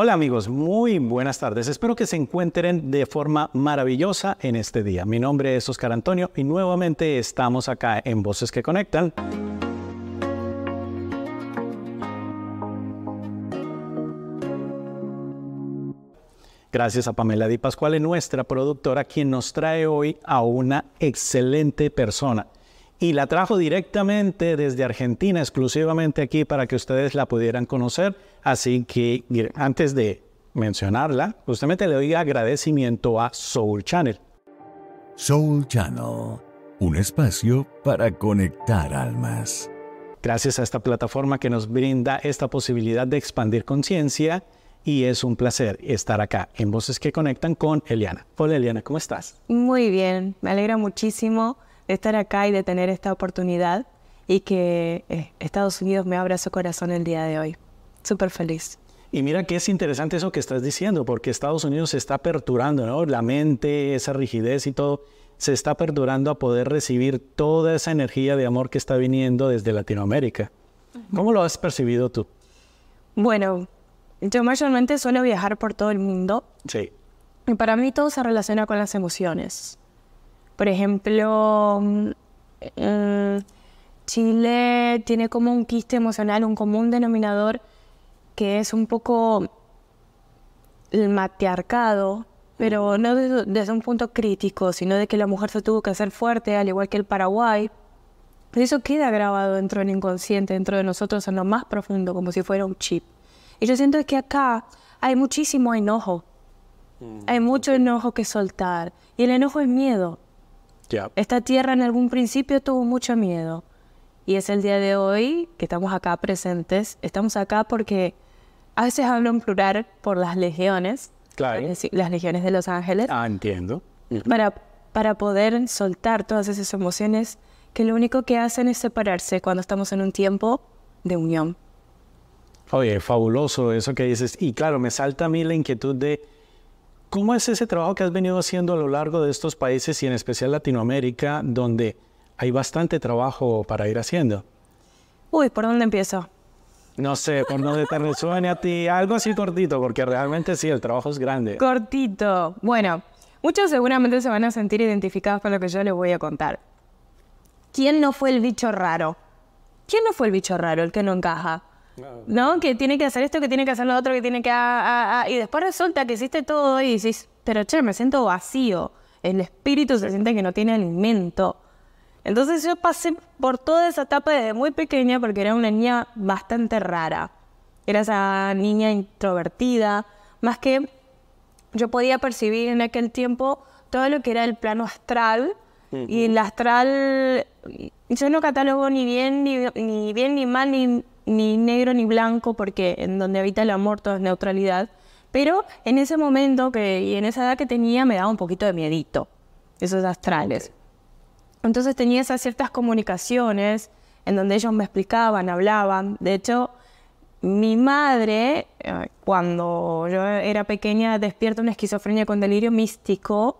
Hola amigos, muy buenas tardes. Espero que se encuentren de forma maravillosa en este día. Mi nombre es Oscar Antonio y nuevamente estamos acá en Voces que Conectan. Gracias a Pamela Di Pascuale, nuestra productora, quien nos trae hoy a una excelente persona. Y la trajo directamente desde Argentina, exclusivamente aquí para que ustedes la pudieran conocer. Así que antes de mencionarla, justamente le doy agradecimiento a Soul Channel. Soul Channel, un espacio para conectar almas. Gracias a esta plataforma que nos brinda esta posibilidad de expandir conciencia y es un placer estar acá en Voces que Conectan con Eliana. Hola Eliana, ¿cómo estás? Muy bien, me alegra muchísimo de estar acá y de tener esta oportunidad y que eh, Estados Unidos me abra su corazón el día de hoy. Súper feliz. Y mira que es interesante eso que estás diciendo, porque Estados Unidos se está aperturando, ¿no? La mente, esa rigidez y todo, se está aperturando a poder recibir toda esa energía de amor que está viniendo desde Latinoamérica. ¿Cómo lo has percibido tú? Bueno, yo mayormente suelo viajar por todo el mundo. Sí. Y para mí todo se relaciona con las emociones. Por ejemplo, mm, mm, Chile tiene como un quiste emocional, un común denominador que es un poco el matriarcado, pero no desde, un punto crítico, sino de que la mujer se tuvo que hacer fuerte, al igual que el Paraguay. Eso queda grabado dentro del inconsciente, dentro de nosotros en lo más profundo, como si fuera un chip. Y yo siento que acá hay muchísimo enojo. Mm, hay mucho enojo que soltar. Y el enojo es miedo. Esta tierra en algún principio tuvo mucho miedo. Y es el día de hoy que estamos acá presentes. Estamos acá porque a veces hablo en plural por las legiones. Claro. Las legiones de los ángeles. Ah, entiendo. Para, para poder soltar todas esas emociones que lo único que hacen es separarse cuando estamos en un tiempo de unión. Oye, fabuloso eso que dices. Y claro, me salta a mí la inquietud de cómo es ese trabajo que has venido haciendo a lo largo de estos países y en especial Latinoamérica, donde hay bastante trabajo para ir haciendo. Uy, ¿por dónde empiezo? No sé, por dónde te resuene a ti. Algo así cortito, porque realmente sí, el trabajo es grande. Cortito. Bueno, muchos seguramente se van a sentir identificados con lo que yo les voy a contar. ¿Quién no fue el bicho raro? ¿Quién no fue el bicho raro, el que no encaja? ¿No? Que tiene que hacer esto, que tiene que hacer lo otro, que tiene que... y después resulta que hiciste todo y dices, pero che, me siento vacío. El espíritu se siente que no tiene alimento. Entonces yo pasé por toda esa etapa desde muy pequeña porque era una niña bastante rara. Era esa niña introvertida, más que yo podía percibir en aquel tiempo todo lo que era el plano astral. Y el astral, yo no catalogo ni bien ni, ni bien ni mal ni ni negro ni blanco, porque en donde habita el amor todo es neutralidad. Pero en ese momento que, y en esa edad que tenía me daba un poquito de miedito, esos astrales. Entonces tenía esas ciertas comunicaciones en donde ellos me explicaban, hablaban. De hecho, mi madre, eh, cuando yo era pequeña, despierta una esquizofrenia con delirio místico,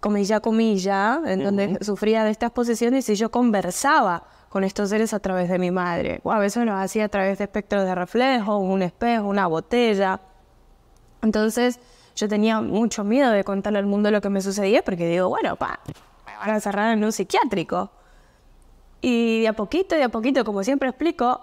comilla, comilla, en donde sufría de estas posesiones y yo conversaba con estos seres a través de mi madre. O a veces lo hacía a través de espectros de reflejo, un espejo, una botella. Entonces yo tenía mucho miedo de contarle al mundo lo que me sucedía porque digo, bueno, pa, van a cerrar en un psiquiátrico. Y de a poquito, de a poquito, como siempre explico,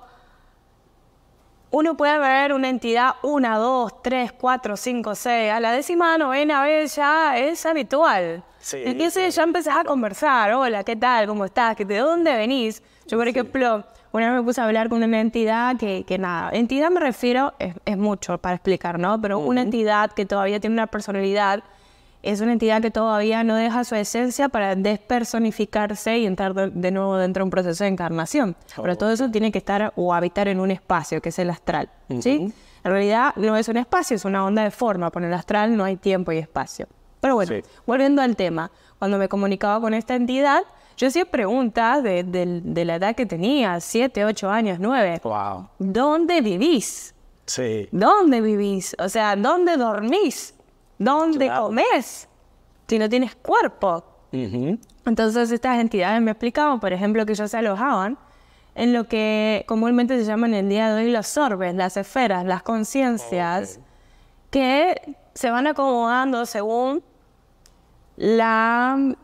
uno puede ver una entidad una, dos, tres, cuatro, cinco, seis. A la décima, novena vez ya es habitual. Sí, Entonces ya empezás a conversar. Hola, ¿qué tal? ¿Cómo estás? ¿De dónde venís? Yo, por ejemplo, una vez me puse a hablar con una entidad que, que nada, entidad me refiero, es, mucho para explicar, ¿no? Pero una entidad que todavía tiene una personalidad, es una entidad que todavía no deja su esencia para despersonificarse y entrar de, nuevo dentro de un proceso de encarnación. Pero todo eso tiene que estar o habitar en un espacio, que es el astral, ¿sí? En realidad no es un espacio, es una onda de forma. Por el astral no hay tiempo y espacio. Pero bueno, volviendo al tema, cuando me comunicaba con esta entidad, yo hacía preguntas de, la edad que tenía, siete, ocho años, nueve. Wow. ¿Dónde vivís? Sí. ¿Dónde vivís? O sea, ¿dónde dormís? ¿Dónde comes? Si no tienes cuerpo. Entonces estas entidades me explicaban, por ejemplo, que ellos se alojaban en lo que comúnmente se llaman el día de hoy los orbes, las esferas, las conciencias, que se van acomodando según la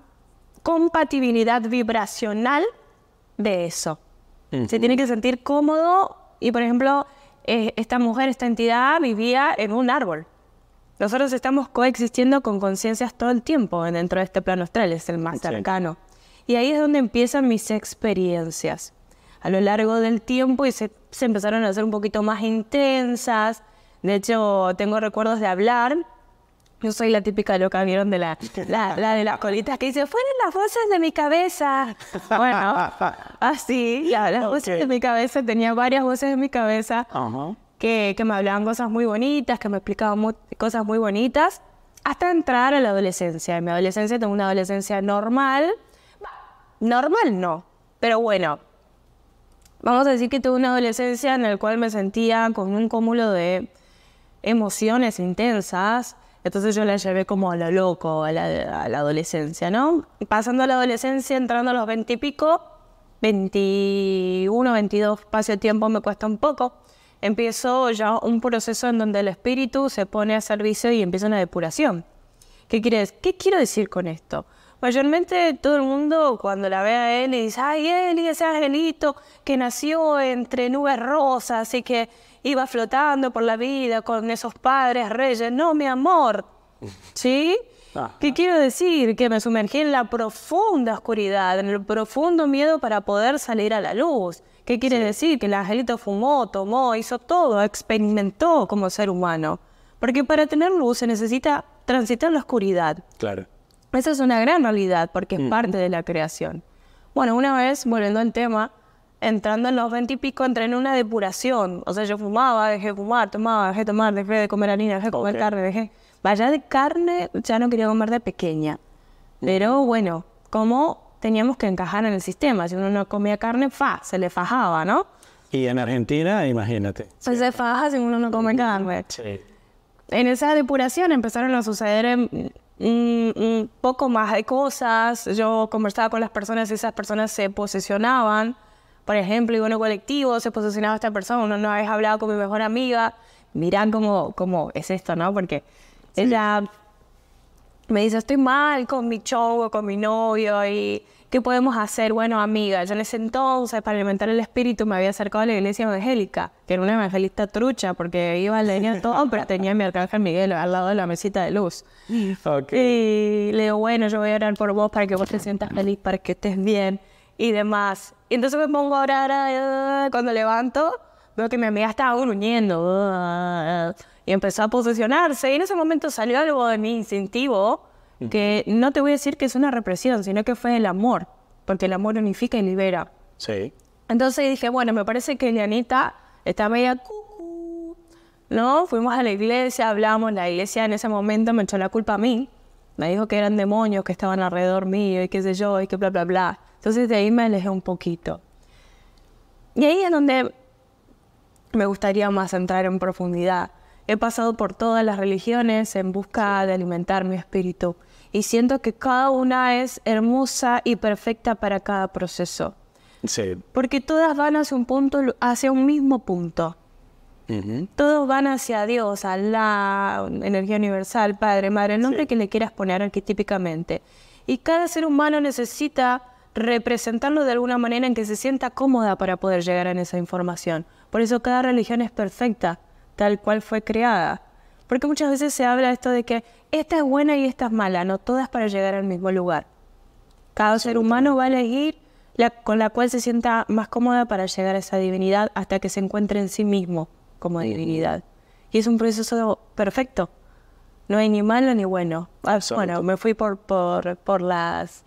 compatibilidad vibracional de eso. Se tiene que sentir cómodo y, por ejemplo, eh, esta mujer, esta entidad vivía en un árbol. Nosotros estamos coexistiendo con conciencias todo el tiempo dentro de este plano astral, es el más cercano. Y ahí es donde empiezan mis experiencias. A lo largo del tiempo y se, se empezaron a hacer un poquito más intensas. De hecho, tengo recuerdos de hablar yo soy la típica loca, ¿vieron? De la, la, de las colitas que dice, fueron las voces de mi cabeza. Bueno, así, ya, las voces de mi cabeza, tenía varias voces en mi cabeza que, me hablaban cosas muy bonitas, que me explicaban cosas muy bonitas, hasta entrar a la adolescencia. En mi adolescencia tengo una adolescencia normal. Normal no, pero bueno. Vamos a decir que tuve una adolescencia en la cual me sentía con un cúmulo de emociones intensas, entonces yo la llevé como a lo loco, a la, adolescencia, ¿no? Pasando a la adolescencia, entrando a los 20 y pico, 21, 22 espacio de tiempo me cuesta un poco. Empiezo ya un proceso en donde el espíritu se pone a servicio y empieza una depuración. ¿Qué, quieres? ¿Qué quiero decir con esto? Mayormente todo el mundo cuando la ve a él y dice, ay, él y ese angelito que nació entre nubes rosas y que iba flotando por la vida con esos padres reyes. No, mi amor. ¿Sí? ¿Qué quiero decir? Que me sumergí en la profunda oscuridad, en el profundo miedo para poder salir a la luz. ¿Qué quiere decir? Que el angelito fumó, tomó, hizo todo, experimentó como ser humano. Porque para tener luz se necesita transitar la oscuridad. Claro. Esa es una gran realidad porque es parte de la creación. Bueno, una vez, volviendo al tema, entrando en los veintipico, entré en una depuración. O sea, yo fumaba, dejé de fumar, tomaba, dejé de tomar, dejé de comer harina, dejé de comer carne, dejé... Vaya de carne, ya no quería comer de pequeña. Pero bueno, como teníamos que encajar en el sistema. Si uno no comía carne, fa, se le fajaba, ¿no? Y en Argentina, imagínate. Pues se faja si uno no come carne. Sí. En esa depuración empezaron a suceder un poco más de cosas. Yo conversaba con las personas y esas personas se posesionaban por ejemplo, y bueno, colectivo, se posicionaba esta persona, uno no había hablado con mi mejor amiga, miran cómo, cómo es esto, ¿no? Porque ella me dice, estoy mal con mi show, con mi novio, y ¿qué podemos hacer? Bueno, amiga, yo en ese entonces, para alimentar el espíritu, me había acercado a la iglesia evangélica, que era una evangelista trucha, porque iba a leer todo, pero tenía a mi arcángel Miguel al lado de la mesita de luz. Y le digo, bueno, yo voy a orar por vos para que vos te sientas feliz, para que estés bien y demás. Y entonces me pongo a orar, ah, cuando levanto, veo que mi amiga estaba gruñendo y empezó a posicionarse. Y en ese momento salió algo de mi instintivo que no te voy a decir que es una represión, sino que fue el amor, porque el amor unifica y libera. Sí. Entonces dije, bueno, me parece que Lianita está media ¿no? Fuimos a la iglesia, hablamos, la iglesia en ese momento me echó la culpa a mí. Me dijo que eran demonios que estaban alrededor mío y qué sé yo, y que bla, bla, bla. Entonces de ahí me alejé un poquito. Y ahí es donde me gustaría más entrar en profundidad. He pasado por todas las religiones en busca de alimentar mi espíritu y siento que cada una es hermosa y perfecta para cada proceso. Sí. Porque todas van hacia un punto, hacia un mismo punto. Todos van hacia Dios, a la energía universal, Padre, Madre, el nombre que le quieras poner arquetípicamente. Y cada ser humano necesita representarlo de alguna manera en que se sienta cómoda para poder llegar a esa información. Por eso cada religión es perfecta, tal cual fue creada. Porque muchas veces se habla esto de que esta es buena y esta es mala, no todas para llegar al mismo lugar. Cada ser humano va a elegir la, con la cual se sienta más cómoda para llegar a esa divinidad hasta que se encuentre en sí mismo como divinidad. Y es un proceso perfecto. No hay ni malo ni bueno. Ah, bueno, me fui por, por, por las...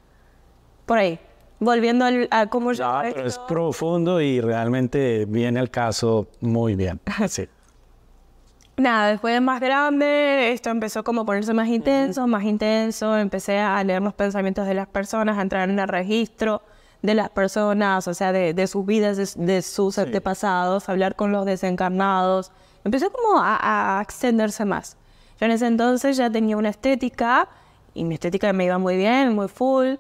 por ahí volviendo a cómo yo... pero es profundo y realmente viene el caso muy bien. Sí. Nada, después de más grande, esto empezó como a ponerse más intenso, más intenso. Empecé a leer los pensamientos de las personas, a entrar en el registro de las personas, o sea, de, sus vidas, de, sus antepasados, hablar con los desencarnados. Empecé como a, extenderse más. Yo en ese entonces ya tenía una estética y mi estética me iba muy bien, muy full.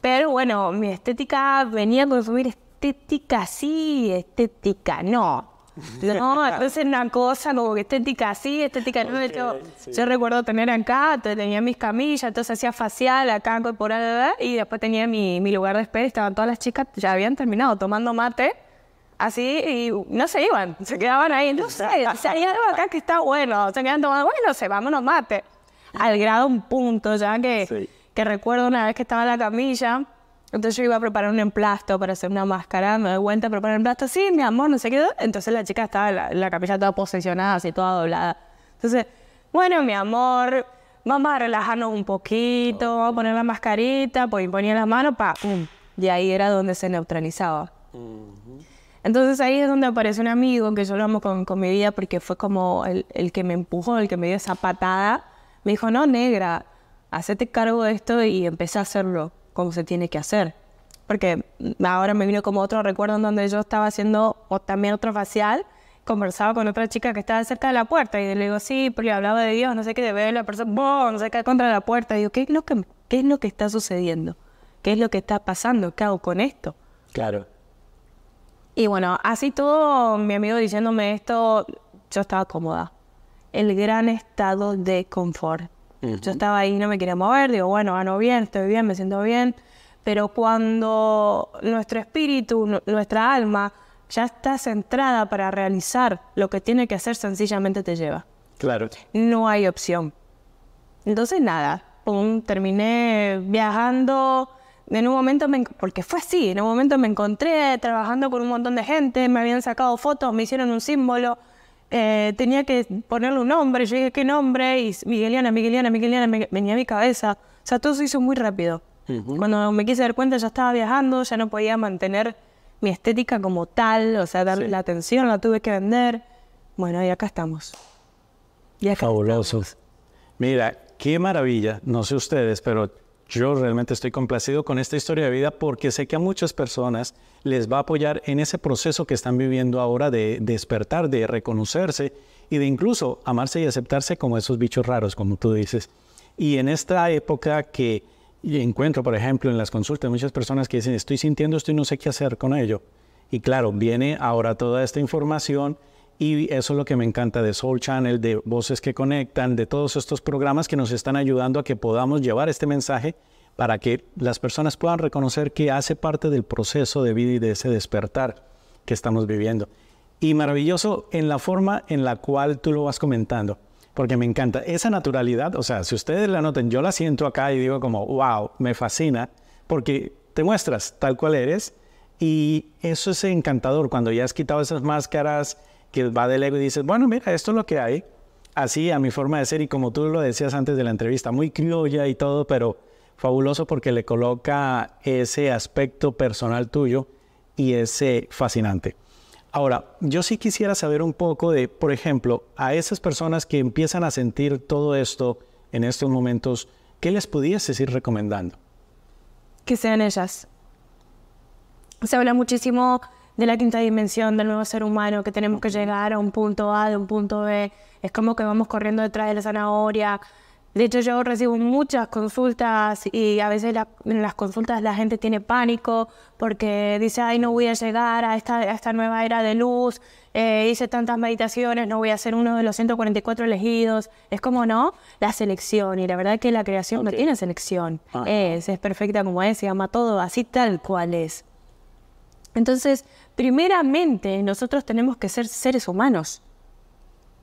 Pero bueno, mi estética venía a consumir estética sí, estética no. No, entonces una cosa como que estética así, estética no. yo, yo recuerdo tener acá, tenía mis camillas, entonces hacía facial acá, corporal, y después tenía mi, mi lugar de espera, estaban todas las chicas, ya habían terminado tomando mate, así, y no se iban, se quedaban ahí, no sé, hay algo acá que está bueno, se quedan tomando, bueno, se vámonos mate. Al grado un punto ya que, que recuerdo una vez que estaba en la camilla, entonces yo iba a preparar un emplasto para hacer una máscara, me doy cuenta a preparar un emplasto, sí, mi amor, no sé qué. Entonces la chica estaba en la, la capilla toda posicionada, así toda doblada. Entonces, bueno, mi amor, vamos a relajarnos un poquito, vamos a poner la mascarita, pues ponía las manos, pa, pum. Y ahí era donde se neutralizaba. Entonces ahí es donde aparece un amigo que yo lo amo con, con mi vida porque fue como el, el, que me empujó, el que me dio esa patada. Me dijo, no, negra, hacete cargo de esto y empecé a hacerlo cómo se tiene que hacer. Porque ahora me vino como otro recuerdo en donde yo estaba haciendo también otro facial, conversaba con otra chica que estaba cerca de la puerta y le digo, sí, porque hablaba de Dios, no sé qué, de ver la persona, ¡bum! se cae contra la puerta. Y digo, ¿qué es, lo que, ¿qué es lo que está sucediendo? ¿Qué es lo que está pasando? ¿Qué hago con esto? Claro. Y bueno, así todo, mi amigo diciéndome esto, yo estaba cómoda. El gran estado de confort. Yo estaba ahí, no me quería mover, digo, bueno, gano bien, estoy bien, me siento bien, pero cuando nuestro espíritu, nuestra alma, ya está centrada para realizar lo que tiene que hacer, sencillamente te lleva. Claro. No hay opción. Entonces, nada, pum, terminé viajando. En un momento, me, porque fue así, en un momento me encontré trabajando con un montón de gente, me habían sacado fotos, me hicieron un símbolo, eh, tenía que ponerle un nombre, yo dije, ¿qué nombre? Y Migueliana, Migueliana, Migueliana, me, venía a mi cabeza. O sea, todo se hizo muy rápido. Cuando me quise dar cuenta ya estaba viajando, ya no podía mantener mi estética como tal, o sea, darle la atención, la tuve que vender. Bueno, y acá estamos. Y acá Fabuloso. Mira, qué maravilla, no sé ustedes, pero yo realmente estoy complacido con esta historia de vida porque sé que a muchas personas les va a apoyar en ese proceso que están viviendo ahora de despertar, de reconocerse y de incluso amarse y aceptarse como esos bichos raros, como tú dices. Y en esta época que encuentro, por ejemplo, en las consultas, muchas personas que dicen, estoy sintiendo esto y no sé qué hacer con ello. Y claro, viene ahora toda esta información y eso es lo que me encanta de Soul Channel, de Voces que Conectan, de todos estos programas que nos están ayudando a que podamos llevar este mensaje para que las personas puedan reconocer que hace parte del proceso de vida y de ese despertar que estamos viviendo. Y maravilloso en la forma en la cual tú lo vas comentando, porque me encanta esa naturalidad, o sea, si ustedes la noten, yo la siento acá y digo como, wow, me fascina, porque te muestras tal cual eres y eso es encantador cuando ya has quitado esas máscaras, que va del ego y dices, bueno, mira, esto es lo que hay, así a mi forma de ser y como tú lo decías antes de la entrevista, muy criolla y todo, pero fabuloso porque le coloca ese aspecto personal tuyo y ese fascinante. Ahora, yo sí quisiera saber un poco de, por ejemplo, a esas personas que empiezan a sentir todo esto en estos momentos, ¿qué les pudieses ir recomendando? Que sean ellas. Se habla muchísimo de la quinta dimensión del nuevo ser humano, que tenemos que llegar a un punto A, de un punto B. Es como que vamos corriendo detrás de la zanahoria. De hecho, yo recibo muchas consultas y a veces en las consultas la gente tiene pánico porque dice, ay, no voy a llegar a esta, a esta nueva era de luz, eh, hice tantas meditaciones, no voy a ser uno de los 144 elegidos. Es como, ¿no? La selección. Y la verdad es que la creación no tiene selección. Es, es perfecta como es, se llama todo así tal cual es. Entonces, primeramente nosotros tenemos que ser seres humanos.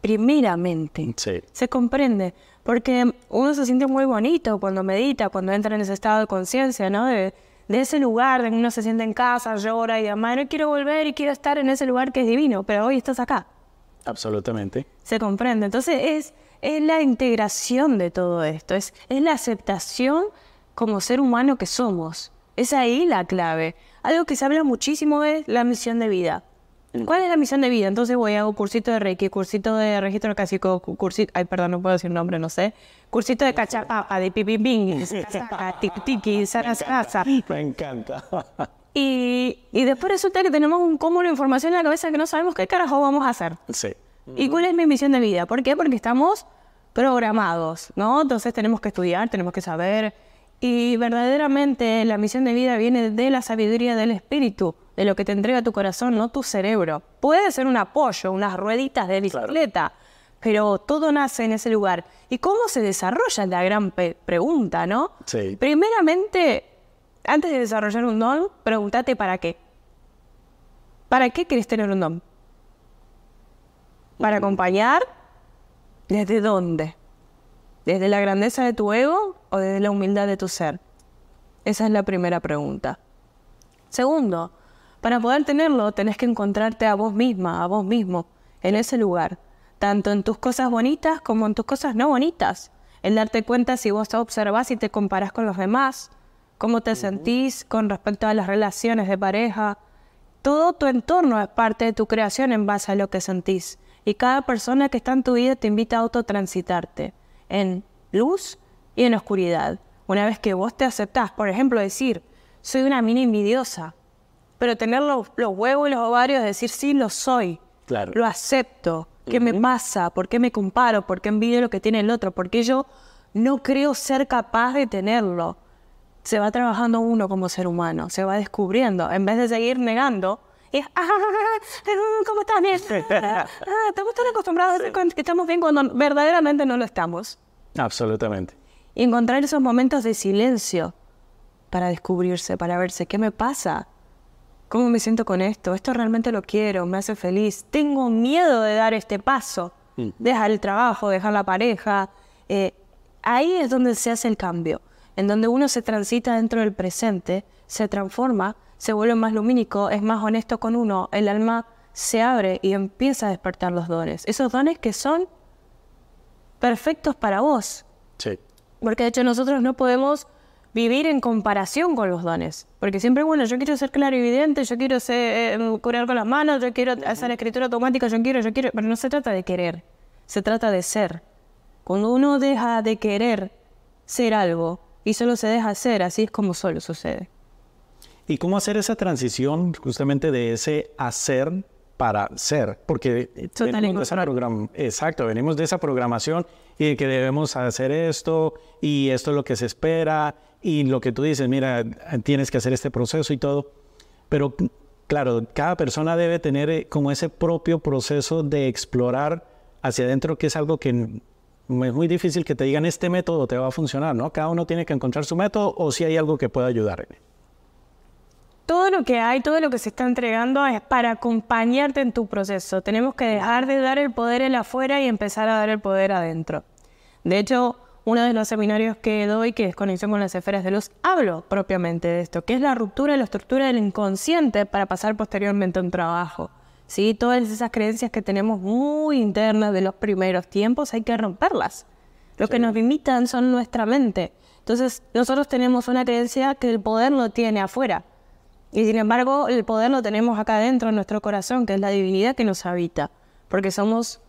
Primeramente. Se comprende. Porque uno se siente muy bonito cuando medita, cuando entra en ese estado de conciencia, ¿no? De, ese lugar donde uno se siente en casa, llora y demás. No quiero volver y quiero estar en ese lugar que es divino, pero hoy estás acá. Absolutamente. Se comprende. Entonces es, es la integración de todo esto, es, es la aceptación como ser humano que somos. Es ahí la clave. Algo que se habla muchísimo es la misión de vida. ¿Cuál es la misión de vida? Entonces voy a un cursito de Reiki, cursito de registro clásico, cursito, ay, perdón, no puedo decir nombre, no sé. Cursito de cachapapa, de pipiping, tiki, sarasasa. Me encanta. Y, y después resulta que tenemos un cúmulo de información en la cabeza que no sabemos qué carajo vamos a hacer. Sí. ¿Y cuál es mi misión de vida? ¿Por qué? Porque estamos programados, ¿no? Entonces tenemos que estudiar, tenemos que saber, y verdaderamente la misión de vida viene de la sabiduría del espíritu, de lo que te entrega tu corazón, no tu cerebro. Puede ser un apoyo, unas rueditas de bicicleta, pero todo nace en ese lugar. ¿Y cómo se desarrolla? Es la gran pregunta, ¿no? Sí. Primeramente, antes de desarrollar un don, pregúntate para qué. ¿Para qué querés tener un don? ¿Para acompañar? ¿Desde dónde? ¿Desde la grandeza de tu ego o desde la humildad de tu ser? Esa es la primera pregunta. Segundo, para poder tenerlo, tenés que encontrarte a vos misma, a vos mismo, en ese lugar, tanto en tus cosas bonitas como en tus cosas no bonitas. En darte cuenta si vos observás y te comparás con los demás, cómo te sentís con respecto a las relaciones de pareja. Todo tu entorno es parte de tu creación en base a lo que sentís. Y cada persona que está en tu vida te invita a autotransitarte en luz y en oscuridad. Una vez que vos te aceptás, por ejemplo, decir, soy una mina envidiosa, pero tener los, huevos y los ovarios de decir, sí, lo soy, Claro. lo acepto, ¿qué me pasa? ¿Por qué me comparo? ¿Por qué envidio lo que tiene el otro? ¿Por qué yo no creo ser capaz de tenerlo? Se va trabajando uno como ser humano, se va descubriendo, en vez de seguir negando. Y, ah, ¿cómo estás? Ah, estamos tan acostumbrados a decir que estamos bien cuando verdaderamente no lo estamos. Absolutamente. Y encontrar esos momentos de silencio para descubrirse, para verse, ¿qué me pasa? ¿Cómo me siento con esto? ¿Esto realmente lo quiero? ¿Me hace feliz? Tengo miedo de dar este paso. Dejar el trabajo, dejar la pareja. Eh, ahí es donde se hace el cambio. En donde uno se transita dentro del presente, se transforma, se vuelve más lumínico, es más honesto con uno, el alma se abre y empieza a despertar los dones. Esos dones que son perfectos para vos. Sí. Porque de hecho nosotros no podemos vivir en comparación con los dones. Porque siempre, bueno, yo quiero ser evidente, yo quiero ser, eh, curar con las manos, yo quiero hacer escritura automática, yo quiero, yo quiero. Pero no se trata de querer, se trata de ser. Cuando uno deja de querer ser algo y solo se deja ser, así es como solo sucede. ¿Y cómo hacer esa transición justamente de ese hacer para ser? Porque venimos de esa program- exacto, venimos de esa programación y de que debemos hacer esto y esto es lo que se espera y lo que tú dices, mira, tienes que hacer este proceso y todo. Pero claro, cada persona debe tener eh, como ese propio proceso de explorar hacia adentro, que es algo que es muy difícil que te digan este método te va a funcionar, ¿no? Cada uno tiene que encontrar su método o si hay algo que pueda ayudar. Todo lo que hay, todo lo que se está entregando es para acompañarte en tu proceso. Tenemos que dejar de dar el poder en afuera y empezar a dar el poder adentro. De hecho, uno de los seminarios que doy, que es Conexión con las Esferas de Luz, hablo propiamente de esto, que es la ruptura de la estructura del inconsciente para pasar posteriormente a un trabajo. ¿Sí? Todas esas creencias que tenemos muy internas de los primeros tiempos hay que romperlas. Lo que nos limitan son nuestra mente. Entonces, nosotros tenemos una creencia que el poder lo tiene afuera. Y sin embargo, el poder lo tenemos acá adentro en nuestro corazón, que es la divinidad que nos habita. Porque somos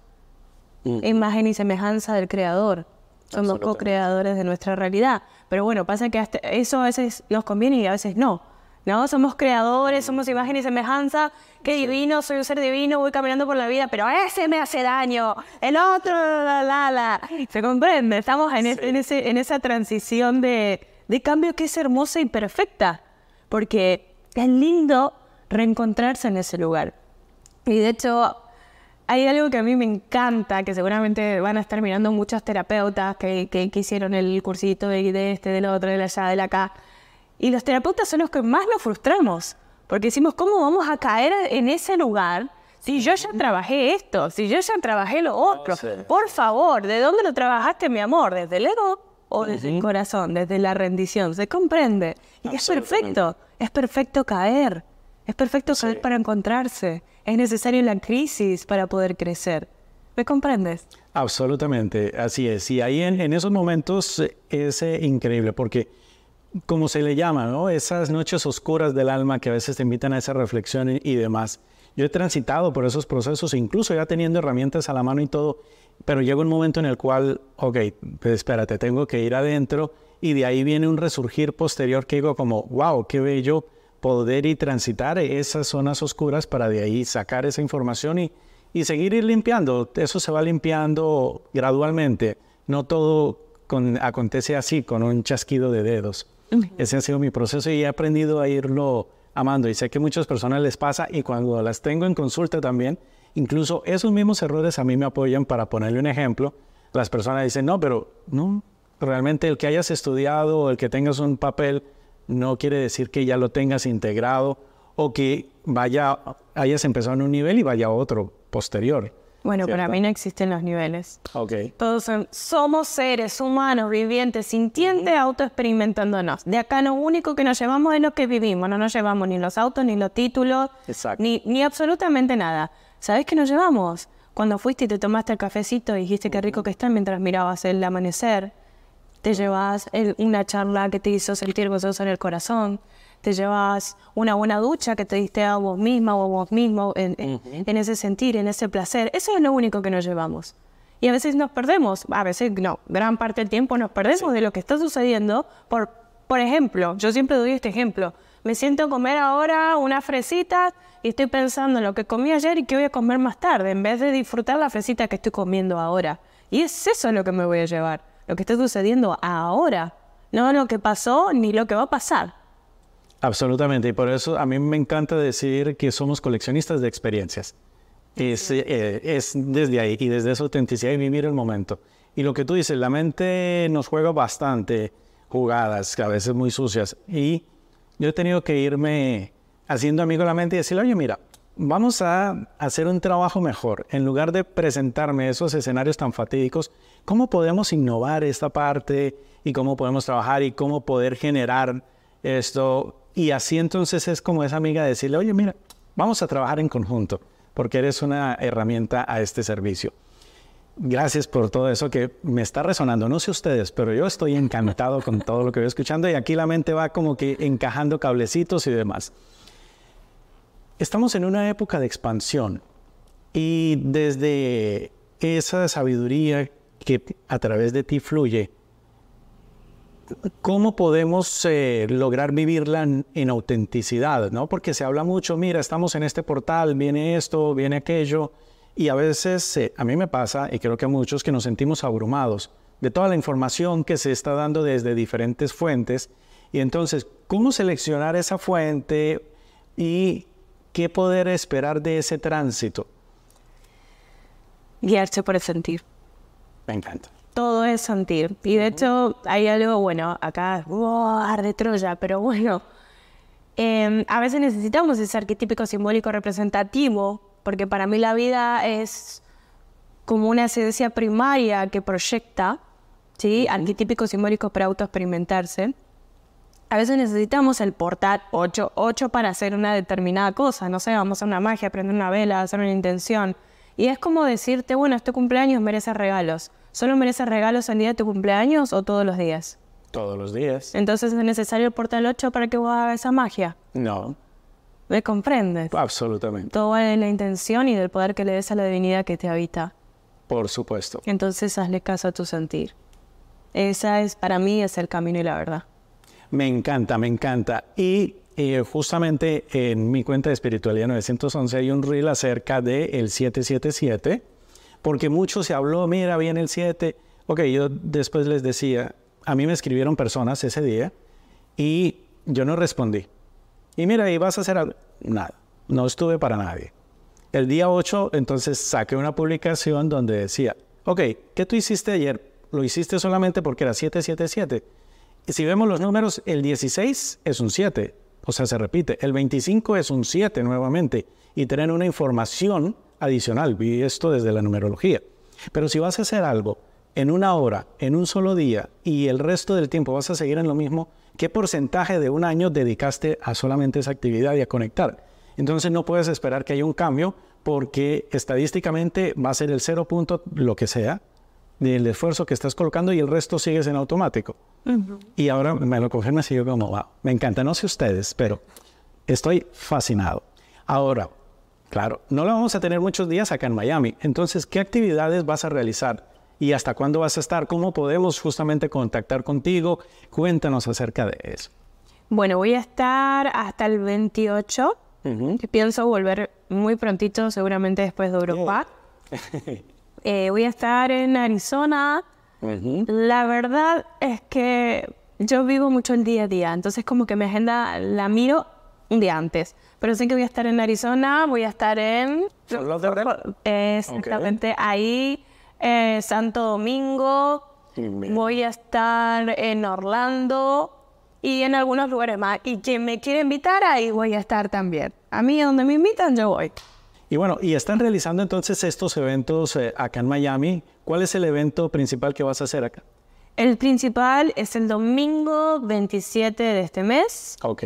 imagen y semejanza del Creador. Somos co-creadores de nuestra realidad. Pero bueno, pasa que hasta eso a veces nos conviene y a veces no. ¿No? Somos creadores, somos imagen y semejanza. Qué divino, soy un ser divino, voy caminando por la vida, pero ese me hace daño, el otro, la, la, la. ¿Se comprende? Estamos en, es- en ese, en esa transición de, de cambio que es hermosa y perfecta. Porque es lindo reencontrarse en ese lugar. Y de hecho, hay algo que a mí me encanta, que seguramente van a estar mirando muchos terapeutas que, que, que hicieron el cursito de, de este, del otro, del allá, del acá. Y los terapeutas son los que más nos frustramos, porque decimos, ¿cómo vamos a caer en ese lugar si yo ya trabajé esto, si yo ya trabajé lo otro? Por favor, ¿de dónde lo trabajaste, mi amor? ¿Desde el ego o desde el corazón, desde la rendición? ¿Se comprende? Y es perfecto, es perfecto caer, es perfecto caer para encontrarse, es necesario la crisis para poder crecer. ¿Me comprendes? Absolutamente, así es. Y ahí en, en esos momentos eh, es eh, increíble porque, como se le llama, ¿no? Esas noches oscuras del alma que a veces te invitan a esa reflexión y, y demás. Yo he transitado por esos procesos, incluso ya teniendo herramientas a la mano y todo, pero llega un momento en el cual, ok, pues espérate, tengo que ir adentro y de ahí viene un resurgir posterior que digo como, wow, qué bello poder y transitar esas zonas oscuras para de ahí sacar esa información y, y seguir ir limpiando. Eso se va limpiando gradualmente. No todo con- acontece así, con un chasquido de dedos. Ese ha sido mi proceso y he aprendido a irlo amando y sé que muchas personas les pasa y cuando las tengo en consulta también, incluso esos mismos errores a mí me apoyan para ponerle un ejemplo. Las personas dicen, no, pero no, realmente el que hayas estudiado o el que tengas un papel no quiere decir que ya lo tengas integrado o que vaya, hayas empezado en un nivel y vaya a otro posterior. Bueno, para mí no existen los niveles. Ok. Todos son, somos seres humanos, vivientes, sintientes, autoexperimentándonos. De acá lo único que nos llevamos es lo que vivimos. No nos llevamos ni los autos, ni los títulos, Exacto. ni, ni absolutamente nada. ¿Sabes qué nos llevamos? Cuando fuiste y te tomaste el cafecito y dijiste qué rico que está mientras mirabas el amanecer. Te llevas el- una charla que te hizo sentir gozoso en el corazón. Te llevas una buena ducha que te diste a vos misma o a vos mismo en, en- en ese sentir, en ese placer. Eso es lo único que nos llevamos. Y a veces nos perdemos, a veces no, gran parte del tiempo nos perdemos de lo que está sucediendo. Por, por ejemplo, yo siempre doy este ejemplo. Me siento a comer ahora una fresita y estoy pensando en lo que comí ayer y qué voy a comer más tarde, en vez de disfrutar la fresita que estoy comiendo ahora. Y es eso lo que me voy a llevar, lo que está sucediendo ahora, no lo que pasó ni lo que va a pasar. Absolutamente, y por eso a mí me encanta decir que somos coleccionistas de experiencias. Es, eh, es desde ahí y desde esa autenticidad y vivir el momento. Y lo que tú dices, la mente nos juega bastante jugadas, a veces muy sucias. Y yo he tenido que irme haciendo amigo la mente y decirle, oye, mira, vamos a hacer un trabajo mejor. En lugar de presentarme esos escenarios tan fatídicos, ¿cómo podemos innovar esta parte y cómo podemos trabajar y cómo poder generar esto? Y así entonces es como esa amiga decirle, oye, mira, vamos a trabajar en conjunto, porque eres una herramienta a este servicio. Gracias por todo eso que me está resonando. No sé ustedes, pero yo estoy encantado con todo lo que voy escuchando y aquí la mente va como que encajando cablecitos y demás. Estamos en una época de expansión y desde esa sabiduría que a través de ti fluye, ¿cómo podemos eh, lograr vivirla en, en autenticidad? ¿no? Porque se habla mucho, mira, estamos en este portal, viene esto, viene aquello, y a veces eh, a mí me pasa, y creo que a muchos, que nos sentimos abrumados de toda la información que se está dando desde diferentes fuentes, y entonces, ¿cómo seleccionar esa fuente y qué poder esperar de ese tránsito? Guiarse por el sentir. Me encanta. Todo es sentir. Y de hecho, hay algo, bueno, acá, ¡wow! arde Troya, pero bueno. eh, a veces necesitamos ese arquetípico simbólico representativo, porque para mí la vida es como una esencia primaria que proyecta, ¿sí? Arquetípicos simbólicos para autoexperimentarse. A veces necesitamos el portal 8, 8 para hacer una determinada cosa. No sé, vamos a hacer una magia, prender una vela, hacer una intención. Y es como decirte, bueno, este cumpleaños merece regalos. ¿Solo mereces regalos el día de tu cumpleaños o todos los días? Todos los días. Entonces es necesario el portal 8 para que vos hagas esa magia. No, ¿Me comprendes? absolutamente. Todo va en la intención y del poder que le des a la divinidad que te habita. Por supuesto. Entonces hazle caso a tu sentir. Esa es, para mí, es el camino y la verdad. Me encanta, me encanta. Y eh, justamente en mi cuenta de Espiritualidad 911 hay un reel acerca del 777, porque mucho se habló, mira, viene el 7. Ok, yo después les decía, a mí me escribieron personas ese día y yo no respondí. Y mira, ¿y vas a hacer algo? Nada, no estuve para nadie. El día 8, entonces saqué una publicación donde decía, ok, ¿qué tú hiciste ayer? Lo hiciste solamente porque era 777. Y si vemos los números, el 16 es un 7, o sea, se repite. El 25 es un 7 nuevamente. Y tienen una información adicional. Vi esto desde la numerología. Pero si vas a hacer algo en una hora, en un solo día, y el resto del tiempo vas a seguir en lo mismo, ¿qué porcentaje de un año dedicaste a solamente esa actividad y a conectar? Entonces no puedes esperar que haya un cambio porque estadísticamente va a ser el 0 punto lo que sea del esfuerzo que estás colocando y el resto sigues en automático. Y ahora me lo confirmas y yo como, wow, me encanta. No sé ustedes, pero estoy fascinado. Ahora, claro, no lo vamos a tener muchos días acá en Miami. Entonces, ¿qué actividades vas a realizar? ¿Y hasta cuándo vas a estar? ¿Cómo podemos justamente contactar contigo? Cuéntanos acerca de eso. Bueno, voy a estar hasta el 28. que Pienso volver muy prontito, seguramente después de Europa. Eh, voy a estar en Arizona. La verdad es que yo vivo mucho el día a día, entonces como que mi agenda la miro un día antes. Pero sé que voy a estar en Arizona, voy a estar en... Exactamente, ahí, eh, Santo Domingo, voy a estar en Orlando y en algunos lugares más. Y quien me quiere invitar, ahí voy a estar también. A mí, donde me invitan, yo voy. Y bueno, y están realizando entonces estos eventos eh, acá en Miami. ¿Cuál es el evento principal que vas a hacer acá? El principal es el domingo 27 de este mes, Ok.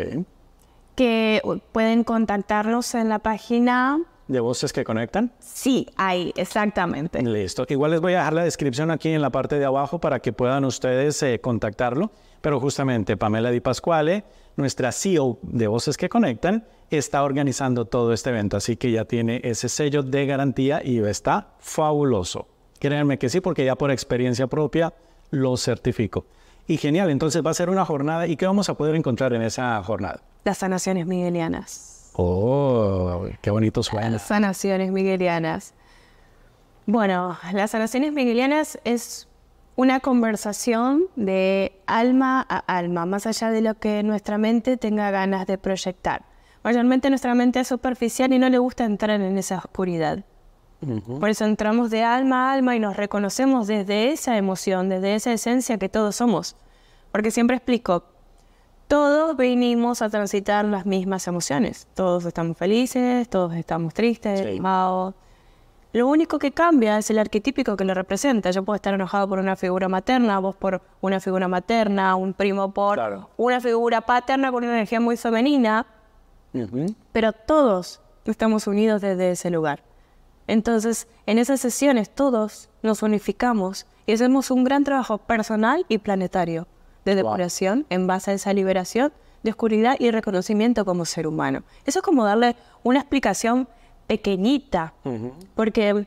que pueden contactarnos en la página. ¿De voces que conectan? Sí, ahí, exactamente. Listo. Igual les voy a dejar la descripción aquí en la parte de abajo para que puedan ustedes eh, contactarlo. Pero justamente Pamela Di Pasquale, nuestra CEO de Voces que Conectan, está organizando todo este evento. Así que ya tiene ese sello de garantía y está fabuloso. Créanme que sí, porque ya por experiencia propia lo certifico. Y genial, entonces va a ser una jornada. ¿Y qué vamos a poder encontrar en esa jornada? Las sanaciones miguelianas. Oh, qué bonito suena. Sanaciones miguelianas. Bueno, las sanaciones miguelianas es una conversación de alma a alma, más allá de lo que nuestra mente tenga ganas de proyectar. Mayormente nuestra mente es superficial y no le gusta entrar en esa oscuridad. Por eso entramos de alma a alma y nos reconocemos desde esa emoción, desde esa esencia que todos somos. Porque siempre explico, todos venimos a transitar las mismas emociones. Todos estamos felices, todos estamos tristes, Sí. enojados. Lo único que cambia es el arquetípico que lo representa. Yo puedo estar enojado por una figura materna, vos por una figura materna, un primo por Claro. una figura paterna con una energía muy femenina, pero todos estamos unidos desde ese lugar. Entonces, en esas sesiones todos nos unificamos y hacemos un gran trabajo personal y planetario de depuración en base a esa liberación de oscuridad y reconocimiento como ser humano. Eso es como darle una explicación pequeñita, porque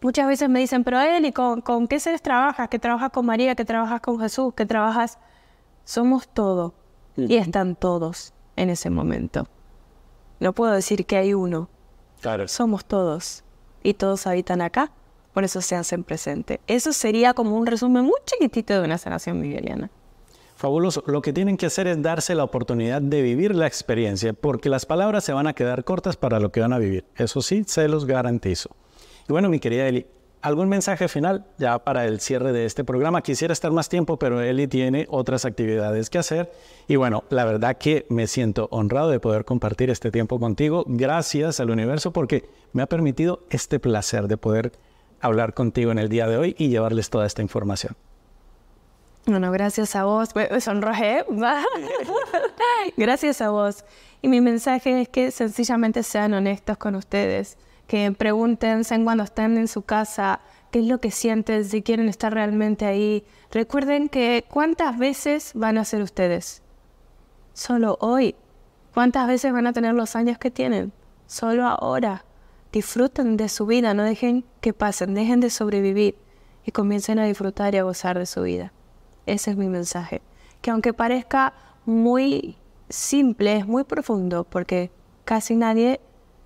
muchas veces me dicen, pero Eli, ¿con, con qué seres trabajas? ¿Que trabajas con María? ¿Que trabajas con Jesús? ¿Que trabajas? Somos todo y están todos en ese momento. No puedo decir que hay uno, Claro. somos todos y todos habitan acá, por eso se hacen presente. Eso sería como un resumen muy chiquitito de una sanación migueliana. Fabuloso. Lo que tienen que hacer es darse la oportunidad de vivir la experiencia, porque las palabras se van a quedar cortas para lo que van a vivir. Eso sí, se los garantizo. Y bueno, mi querida Eli, ¿algún mensaje final ya para el cierre de este programa? Quisiera estar más tiempo, pero Eli tiene otras actividades que hacer. Y bueno, la verdad que me siento honrado de poder compartir este tiempo contigo. Gracias al universo porque me ha permitido este placer de poder hablar contigo en el día de hoy y llevarles toda esta información. Bueno, gracias a vos. Sonrojé. gracias a vos. Y mi mensaje es que sencillamente sean honestos con ustedes. Que pregúntense cuando están en su casa qué es lo que sienten, si quieren estar realmente ahí. Recuerden que cuántas veces van a ser ustedes. Solo hoy. ¿Cuántas veces van a tener los años que tienen? Solo ahora. Disfruten de su vida, no dejen que pasen, dejen de sobrevivir y comiencen a disfrutar y a gozar de su vida. Ese es mi mensaje. Que aunque parezca muy simple, es muy profundo porque casi nadie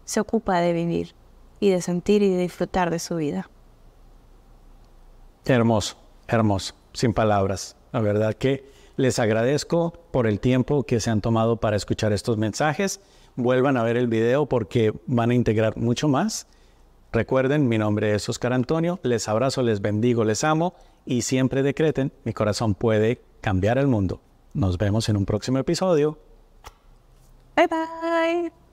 se ocupa de vivir y de sentir y de disfrutar de su vida. Hermoso, hermoso, sin palabras. La verdad que les agradezco por el tiempo que se han tomado para escuchar estos mensajes. Vuelvan a ver el video porque van a integrar mucho más. Recuerden, mi nombre es Oscar Antonio. Les abrazo, les bendigo, les amo y siempre decreten, mi corazón puede cambiar el mundo. Nos vemos en un próximo episodio. Bye bye.